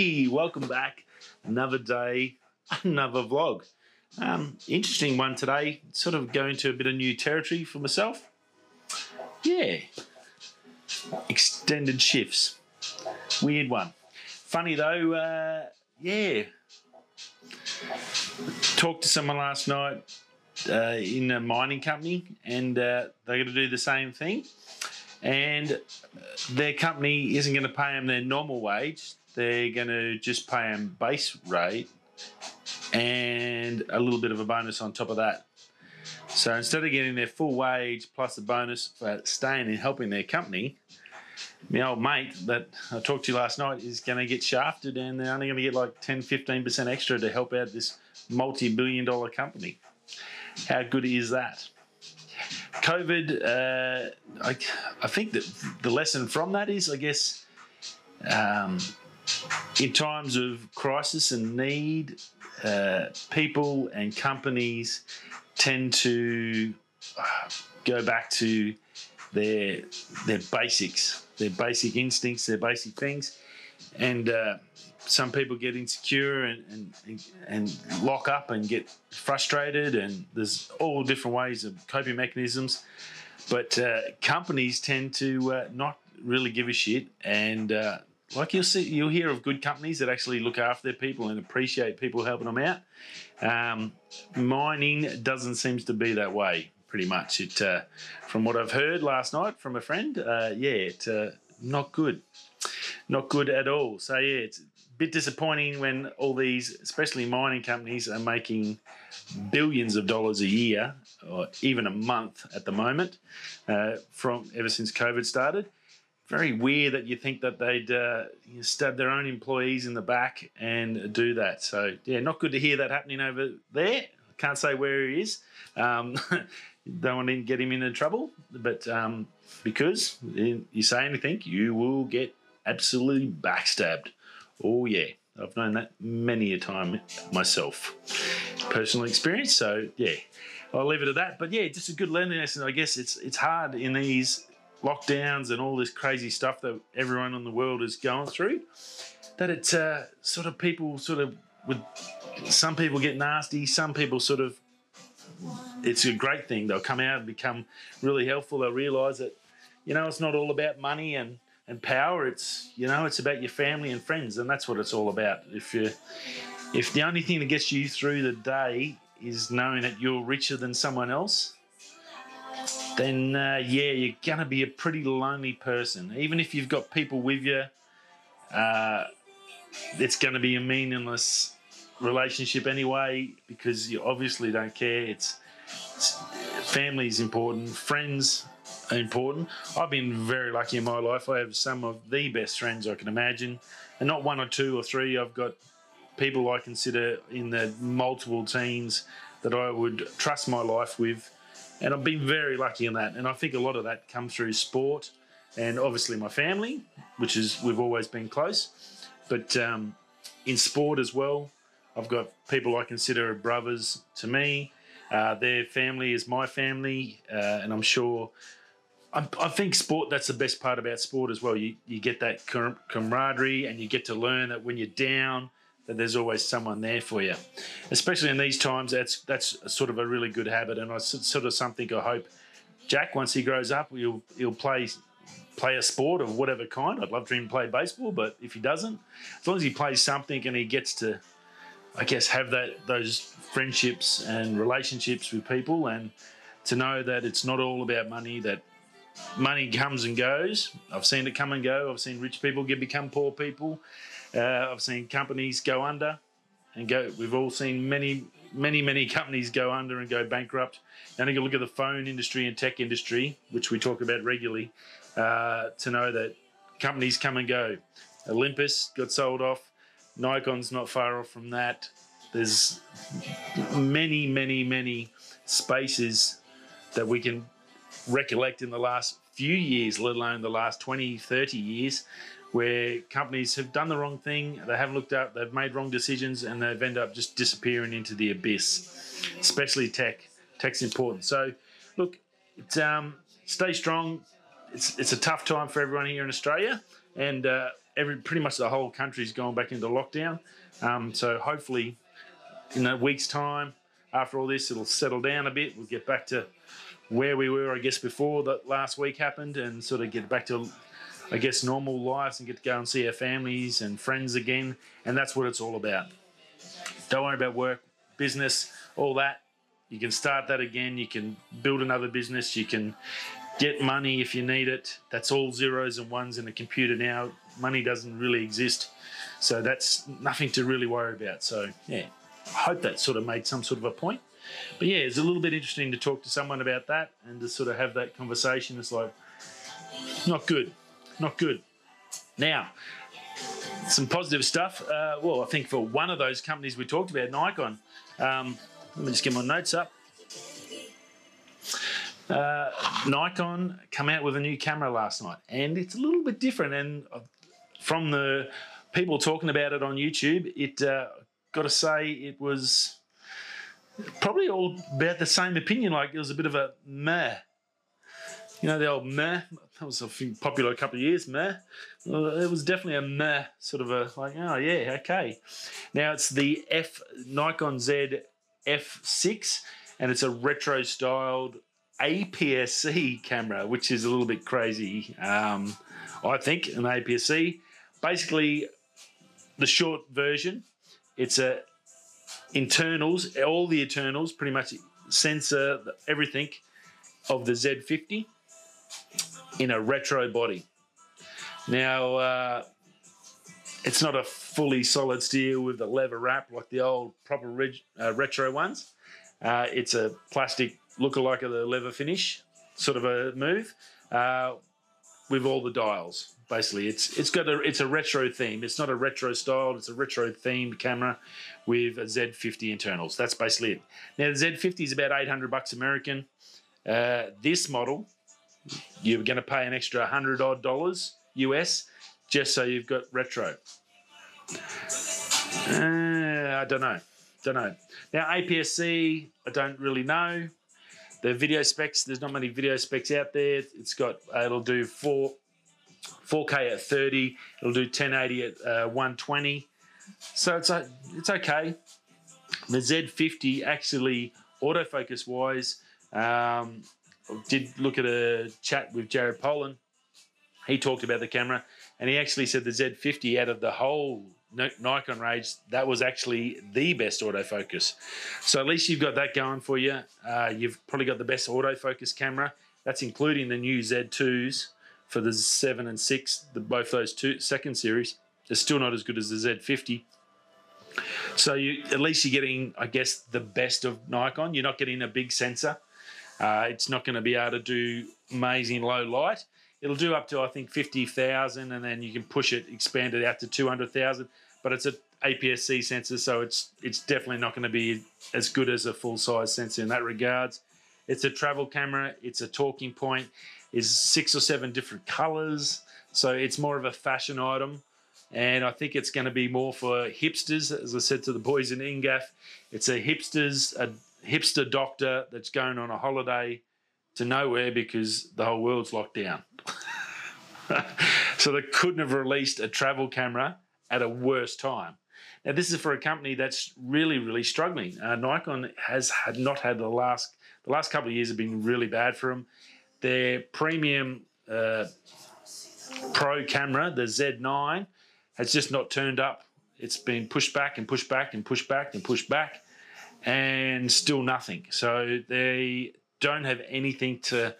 Hey, welcome back. Another day, another vlog. Um, interesting one today. Sort of going to a bit of new territory for myself. Yeah. Extended shifts. Weird one. Funny though, uh, yeah. Talked to someone last night uh, in a mining company, and uh, they're going to do the same thing. And uh, their company isn't going to pay them their normal wage. They're going to just pay them base rate and a little bit of a bonus on top of that. So instead of getting their full wage plus a bonus for staying and helping their company, my old mate that I talked to last night is going to get shafted and they're only going to get like 10 15% extra to help out this multi billion dollar company. How good is that? COVID, uh, I, I think that the lesson from that is, I guess, um, in times of crisis and need, uh, people and companies tend to uh, go back to their their basics, their basic instincts, their basic things, and uh, some people get insecure and, and and lock up and get frustrated, and there's all different ways of coping mechanisms. But uh, companies tend to uh, not really give a shit, and uh, like you'll see, you'll hear of good companies that actually look after their people and appreciate people helping them out. Um, mining doesn't seem to be that way. Pretty much, it uh, from what I've heard last night from a friend, uh, yeah, it's uh, not good, not good at all. So yeah, it's a bit disappointing when all these, especially mining companies, are making billions of dollars a year or even a month at the moment uh, from ever since COVID started very weird that you think that they'd uh, stab their own employees in the back and do that. So yeah, not good to hear that happening over there. Can't say where he is. Um, don't want to get him into trouble, but um, because you say anything, you will get absolutely backstabbed. Oh yeah, I've known that many a time myself, personal experience. So yeah, I'll leave it at that. But yeah, just a good learning lesson. I guess it's it's hard in these lockdowns and all this crazy stuff that everyone in the world is going through, that it's uh, sort of people sort of with some people get nasty, some people sort of it's a great thing. They'll come out and become really helpful. They'll realise that you know it's not all about money and and power. It's you know it's about your family and friends, and that's what it's all about. If you if the only thing that gets you through the day is knowing that you're richer than someone else, then uh, yeah, you're gonna be a pretty lonely person. Even if you've got people with you, uh, it's gonna be a meaningless relationship anyway because you obviously don't care. It's, it's family is important, friends are important. I've been very lucky in my life. I have some of the best friends I can imagine, and not one or two or three. I've got people I consider in the multiple teens that I would trust my life with and I've been very lucky in that. And I think a lot of that comes through sport and obviously my family, which is we've always been close. But um, in sport as well, I've got people I consider brothers to me. Uh, their family is my family, uh, and I'm sure. I, I, think sport. That's the best part about sport as well. You you get that camaraderie, and you get to learn that when you're down, that there's always someone there for you. Especially in these times, that's that's sort of a really good habit, and I sort of something I hope Jack, once he grows up, he'll he'll play play a sport of whatever kind. I'd love to him play baseball, but if he doesn't, as long as he plays something and he gets to, I guess, have that those friendships and relationships with people, and to know that it's not all about money. That money comes and goes. I've seen it come and go. I've seen rich people get become poor people. Uh, I've seen companies go under and go. We've all seen many, many, many companies go under and go bankrupt. And if you look at the phone industry and tech industry, which we talk about regularly, uh, to know that companies come and go. Olympus got sold off. Nikon's not far off from that. There's many, many, many spaces that we can recollect in the last few years, let alone the last 20, 30 years, where companies have done the wrong thing, they haven't looked up, they've made wrong decisions, and they've ended up just disappearing into the abyss. Especially tech. Tech's important. So, look, it's, um, stay strong. It's it's a tough time for everyone here in Australia, and uh, every pretty much the whole country's gone back into lockdown. Um, so hopefully, in a week's time, after all this, it'll settle down a bit. We'll get back to where we were, I guess, before that last week happened, and sort of get back to, I guess, normal lives and get to go and see our families and friends again. And that's what it's all about. Don't worry about work, business, all that. You can start that again. You can build another business. You can get money if you need it. That's all zeros and ones in a computer now. Money doesn't really exist. So that's nothing to really worry about. So, yeah, I hope that sort of made some sort of a point. But yeah, it's a little bit interesting to talk to someone about that and to sort of have that conversation. It's like, not good, not good. Now, some positive stuff. Uh, well, I think for one of those companies we talked about, Nikon. Um, let me just get my notes up. Uh, Nikon come out with a new camera last night, and it's a little bit different. And uh, from the people talking about it on YouTube, it uh, got to say it was probably all about the same opinion. Like it was a bit of a meh. You know, the old meh, that was a popular a couple of years, meh. It was definitely a meh, sort of a, like, oh, yeah, okay. Now it's the F Nikon Z fc, and it's a retro styled APS-C camera, which is a little bit crazy, um, I think, an APS-C. Basically, the short version, it's a internals, all the internals, pretty much sensor everything of the Z50 in a retro body. Now, uh, it's not a fully solid steel with a leather wrap like the old proper reg- uh, retro ones. Uh, it's a plastic look-alike of the leather finish, sort of a move, uh, with all the dials. Basically, it's it's got a it's a retro theme. It's not a retro style. It's a retro themed camera with a Z50 internals. That's basically it. Now the Z50 is about 800 bucks American. Uh, this model, you're going to pay an extra 100 odd dollars US just so you've got retro. Uh, I don't know. Don't know. Now APS-C, I don't really know. The video specs, there's not many video specs out there. It's got, uh, it'll do four, 4K at 30. It'll do 1080 at uh, 120. So it's a, it's okay. The Z50 actually autofocus wise, um, did look at a chat with Jared Polin. He talked about the camera and he actually said the Z50 out of the whole Nikon range, that was actually the best autofocus. So at least you've got that going for you. Uh, you've probably got the best autofocus camera. That's including the new Z2s for the 7 and 6, the, both those two second series. They're still not as good as the Z50. So you at least you're getting, I guess, the best of Nikon. You're not getting a big sensor. Uh, it's not going to be able to do amazing low light. It'll do up to I think fifty thousand, and then you can push it, expand it out to two hundred thousand. But it's a APS-C sensor, so it's it's definitely not going to be as good as a full size sensor in that regards. It's a travel camera. It's a talking point. Is six or seven different colors, so it's more of a fashion item. And I think it's going to be more for hipsters, as I said to the boys in Ingaf. It's a hipsters, a hipster doctor that's going on a holiday to nowhere because the whole world's locked down. so they couldn't have released a travel camera at a worse time. Now, this is for a company that's really, really struggling. Uh, Nikon has had not had the last the last couple of years have been really bad for them. Their premium uh, pro camera, the Z9, has just not turned up. It's been pushed back and pushed back and pushed back and pushed back, and still nothing. So they don't have anything to,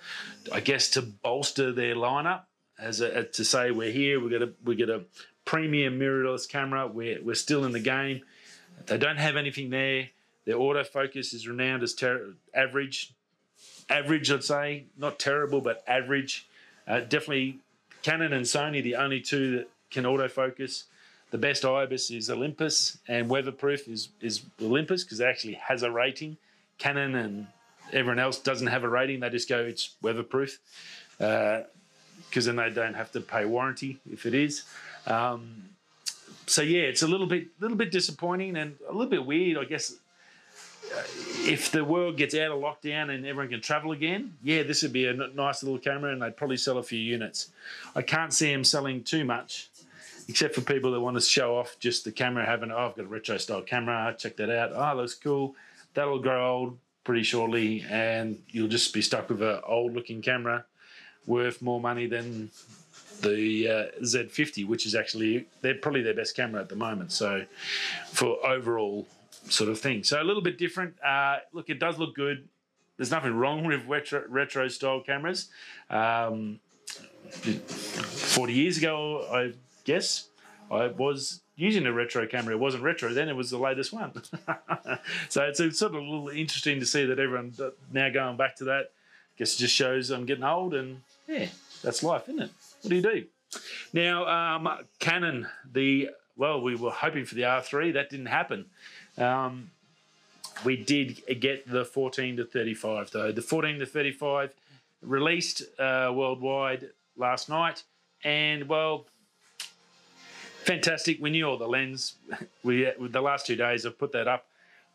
I guess, to bolster their lineup as a, to say we're here, we got a we got a premium mirrorless camera. We're we're still in the game. They don't have anything there. Their autofocus is renowned as ter- average, average I'd say, not terrible but average. Uh, definitely Canon and Sony, the only two that can autofocus. The best IBIS is Olympus, and weatherproof is is Olympus because it actually has a rating. Canon and everyone else doesn't have a rating; they just go it's weatherproof. Uh, because then they don't have to pay warranty if it is. Um, so yeah, it's a little bit, little bit disappointing and a little bit weird, I guess. Uh, if the world gets out of lockdown and everyone can travel again, yeah, this would be a nice little camera, and they'd probably sell a few units. I can't see them selling too much. Except for people that want to show off just the camera, having, oh, I've got a retro style camera, check that out. Oh, looks cool. That'll grow old pretty shortly, and you'll just be stuck with an old looking camera worth more money than the uh, Z50, which is actually they're probably their best camera at the moment. So for overall sort of thing, so a little bit different. Uh, look, it does look good. There's nothing wrong with retro, retro style cameras. Um, 40 years ago, I guess I was using a retro camera. It wasn't retro then; it was the latest one. so it's, sort of a little interesting to see that everyone now going back to that. I guess it just shows I'm getting old, and yeah, that's life, isn't it? What do you do? Now, um, Canon, the well, we were hoping for the R3. That didn't happen. Um, we did get the 14 to 35 though. The 14 to 35 released uh, worldwide last night, and well, fantastic. We knew all the lens. We the last two days I've put that up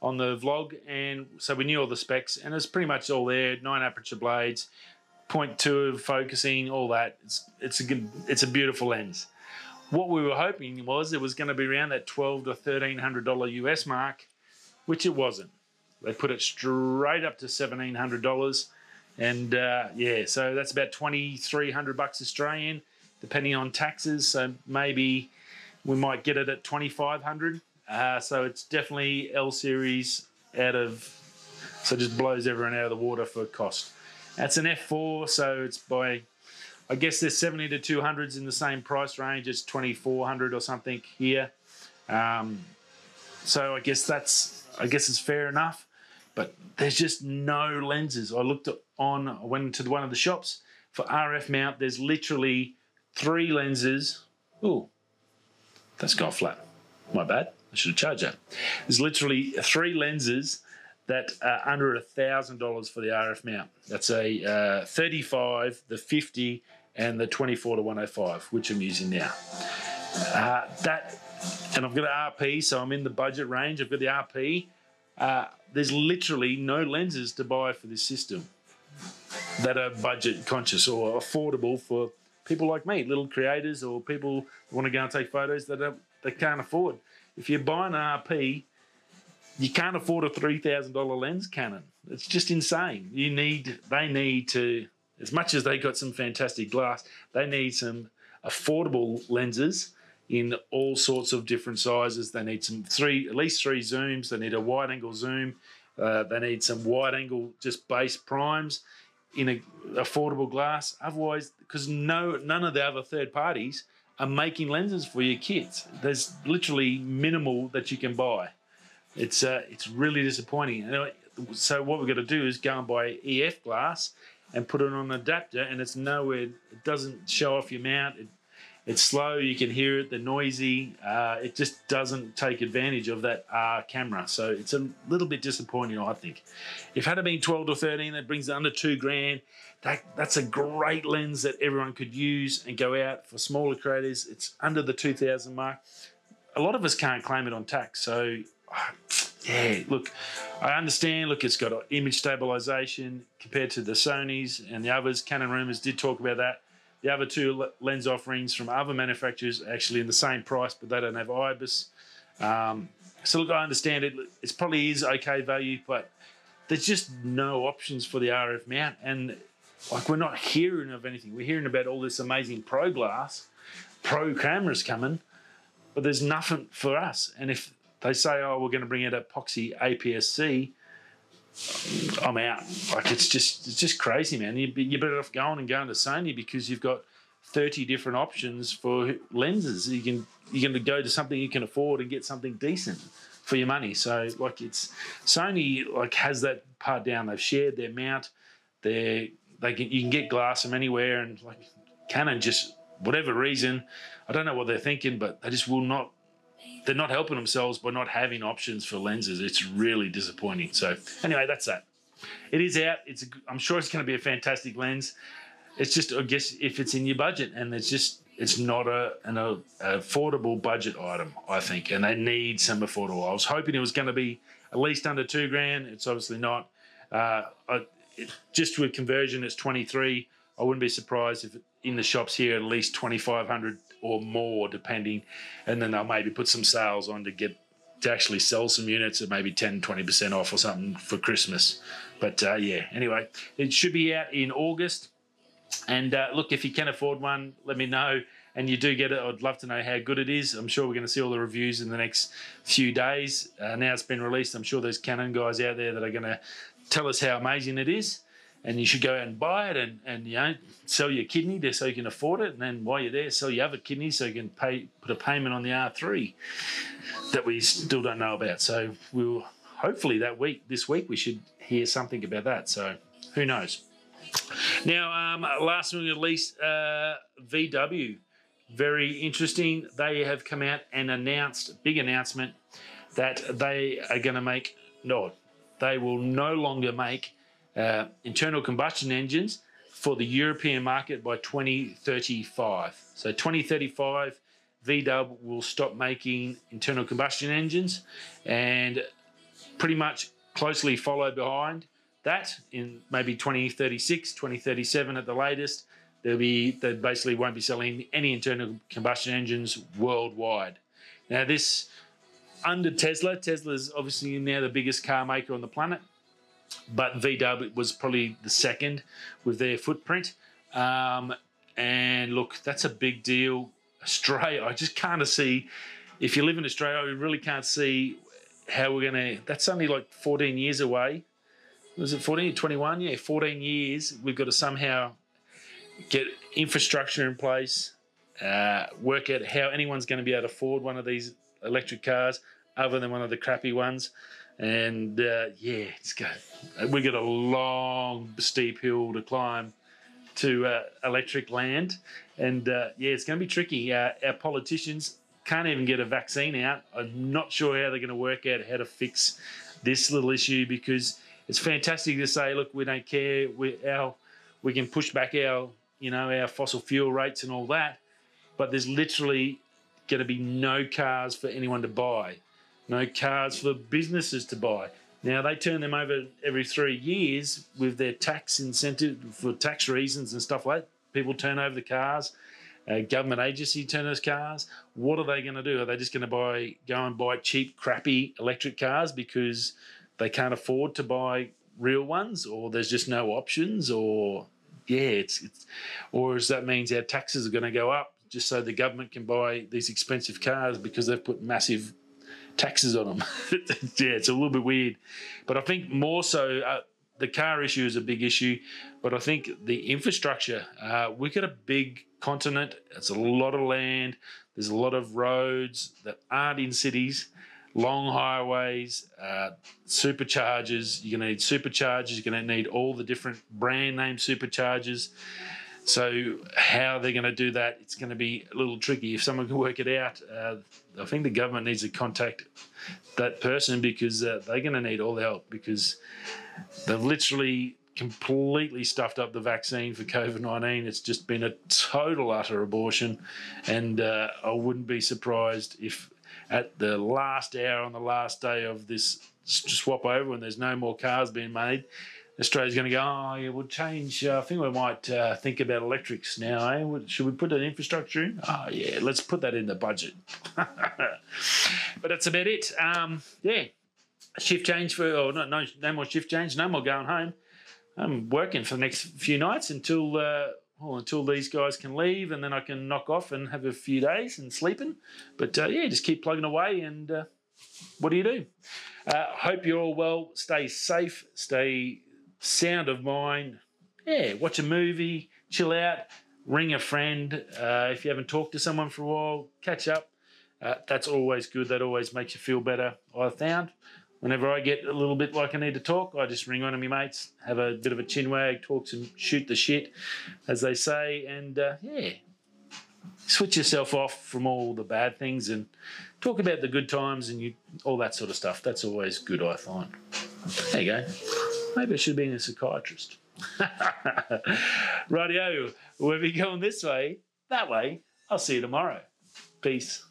on the vlog, and so we knew all the specs, and it's pretty much all there. Nine aperture blades, point two of focusing, all that. It's it's a good, it's a beautiful lens. What we were hoping was it was going to be around that twelve to thirteen hundred dollar US mark, which it wasn't. They put it straight up to seventeen hundred dollars, and uh, yeah, so that's about twenty three hundred bucks Australian, depending on taxes. So maybe we might get it at twenty five hundred. Uh, so it's definitely L series out of, so just blows everyone out of the water for cost. That's an F4, so it's by, I guess there's 70 to 200s in the same price range as 2400 or something here. Um, so I guess that's, I guess it's fair enough. But there's just no lenses. I looked on, I went to one of the shops for RF mount. There's literally three lenses. Oh, that's gone flat. My bad. I should have charged that. There's literally three lenses that are under a thousand dollars for the RF mount. That's a uh, 35, the 50, and the 24 to 105, which I'm using now. Uh, that, and I've got an RP, so I'm in the budget range. I've got the RP. Uh, there's literally no lenses to buy for this system that are budget conscious or affordable for people like me, little creators or people who want to go and take photos that are, they can't afford. If you buy an RP, you can't afford a three thousand dollar lens Canon. It's just insane. You need they need to as much as they got some fantastic glass, they need some affordable lenses in all sorts of different sizes. They need some three at least three zooms. They need a wide angle zoom. Uh, they need some wide angle just base primes in a affordable glass. Otherwise, because no none of the other third parties are making lenses for your kids. There's literally minimal that you can buy. It's uh, it's really disappointing. So what we're going to do is go and buy EF glass and put it on an adapter, and it's nowhere. It doesn't show off your mount. It, it's slow. You can hear it. They're noisy. Uh, it just doesn't take advantage of that R camera. So it's a little bit disappointing, I think. If had it been 12 to 13, that brings it under two grand. That, that's a great lens that everyone could use and go out for smaller creators. It's under the 2000 mark. A lot of us can't claim it on tax. So yeah, look, I understand. Look, it's got image stabilization compared to the Sony's and the others. Canon Rumors did talk about that. The other two lens offerings from other manufacturers are actually in the same price, but they don't have IBIS. Um, so look, I understand it. It probably is okay value, but there's just no options for the RF mount, and like we're not hearing of anything. We're hearing about all this amazing pro glass, pro cameras coming, but there's nothing for us. And if they say, oh, we're going to bring out epoxy APS-C. I'm out. Like it's just it's just crazy, man. You you're better off going and going to Sony because you've got 30 different options for lenses. You can you're going to go to something you can afford and get something decent for your money. So like it's Sony like has that part down. They've shared their mount. They they can you can get glass from anywhere and like Canon just whatever reason, I don't know what they're thinking, but they just will not they're not helping themselves by not having options for lenses. It's really disappointing. So anyway, that's that. It is out. It's a, I'm sure it's going to be a fantastic lens. It's just I guess if it's in your budget and it's just it's not a an a, affordable budget item. I think, and they need some affordable. I was hoping it was going to be at least under two grand. It's obviously not. Uh, I, it, just with conversion, it's 23. I wouldn't be surprised if in the shops here at least 2,500 or more, depending. And then they'll maybe put some sales on to get to actually sell some units at maybe 10, 20% off or something for Christmas. But uh, yeah, anyway, it should be out in August. And uh, look, if you can afford one, let me know. And you do get it, I'd love to know how good it is. I'm sure we're going to see all the reviews in the next few days. Uh, now it's been released, I'm sure there's Canon guys out there that are going to tell us how amazing it is and you should go out and buy it and, and you know sell your kidney there so you can afford it. And then while you're there sell your other kidney so you can pay put a payment on the R3 that we still don't know about. So we'll hopefully that week this week we should hear something about that. So who knows? Now um, last but not least uh, VW very interesting. They have come out and announced big announcement that they are going to make no they will no longer make uh, internal combustion engines for the European market by 2035. So 2035, VW will stop making internal combustion engines and pretty much closely follow behind that in maybe 2036, 2037 at the latest. There'll be they basically won't be selling any internal combustion engines worldwide. Now this under Tesla, Tesla's obviously now the biggest car maker on the planet but VW was probably the second with their footprint. Um, and look, that's a big deal. Australia, I just can't see. If you live in Australia, I really can't see how we're going to. That's only like 14 years away. Was it 14 21? Yeah, 14 years. We've got to somehow get infrastructure in place, uh, work out how anyone's going to be able to afford one of these electric cars other than one of the crappy ones. And uh, yeah, it's got we got a long steep hill to climb to uh, electric land, and uh, yeah, it's going to be tricky. Uh, our politicians can't even get a vaccine out. I'm not sure how they're going to work out how to fix this little issue because it's fantastic to say, look, we don't care. We our we can push back our you know our fossil fuel rates and all that, but there's literally going to be no cars for anyone to buy no cars for businesses to buy. Now they turn them over every three years with their tax incentive for tax reasons and stuff like that. People turn over the cars. Government agency turn those cars. What are they going to do? Are they just going to buy go and buy cheap, crappy electric cars because they can't afford to buy real ones, or there's just no options, or yeah, it's, it's or does that means our taxes are going to go up just so the government can buy these expensive cars because they've put massive taxes on them. yeah, it's a little bit weird. But I think more so, uh, the car issue is a big issue, but I think the infrastructure, uh, we've got a big continent, it's a lot of land, there's a lot of roads that aren't in cities, long highways, uh, superchargers. You're going to need superchargers, you're going to need all the different brand name superchargers. So how they're going to do that, it's going to be a little tricky. If someone can work it out, uh, I think the government needs to contact that person because uh, they're going to need all the help because they've literally completely stuffed up the vaccine for COVID 19. It's just been a total, utter abortion. And uh, I wouldn't be surprised if at the last hour on the last day of this swap over when there's no more cars being made, Australia's going to go, oh, yeah, we'll change. Uh, I think we might uh, think about electrics now. Eh? Should we put an infrastructure in? Oh, yeah, let's put that in the budget. but that's about it. Um, yeah, shift change for, or no, no, no more shift change, no more going home. I'm working for the next few nights until. Uh, well, until these guys can leave, and then I can knock off and have a few days and sleeping. But uh, yeah, just keep plugging away, and uh, what do you do? Uh, hope you're all well. Stay safe. Stay sound of mind. Yeah, watch a movie, chill out, ring a friend. Uh, if you haven't talked to someone for a while, catch up. Uh, that's always good. That always makes you feel better. I found whenever I get a little bit like I need to talk, I just ring one of my mates, have a bit of a chin wag, talk some shoot the shit, as they say, and uh, yeah, switch yourself off from all the bad things and talk about the good times and you all that sort of stuff. That's always good, I find. There you go. Maybe I should have been a psychiatrist. Radio, we'll be going this way, that way. I'll see you tomorrow. Peace.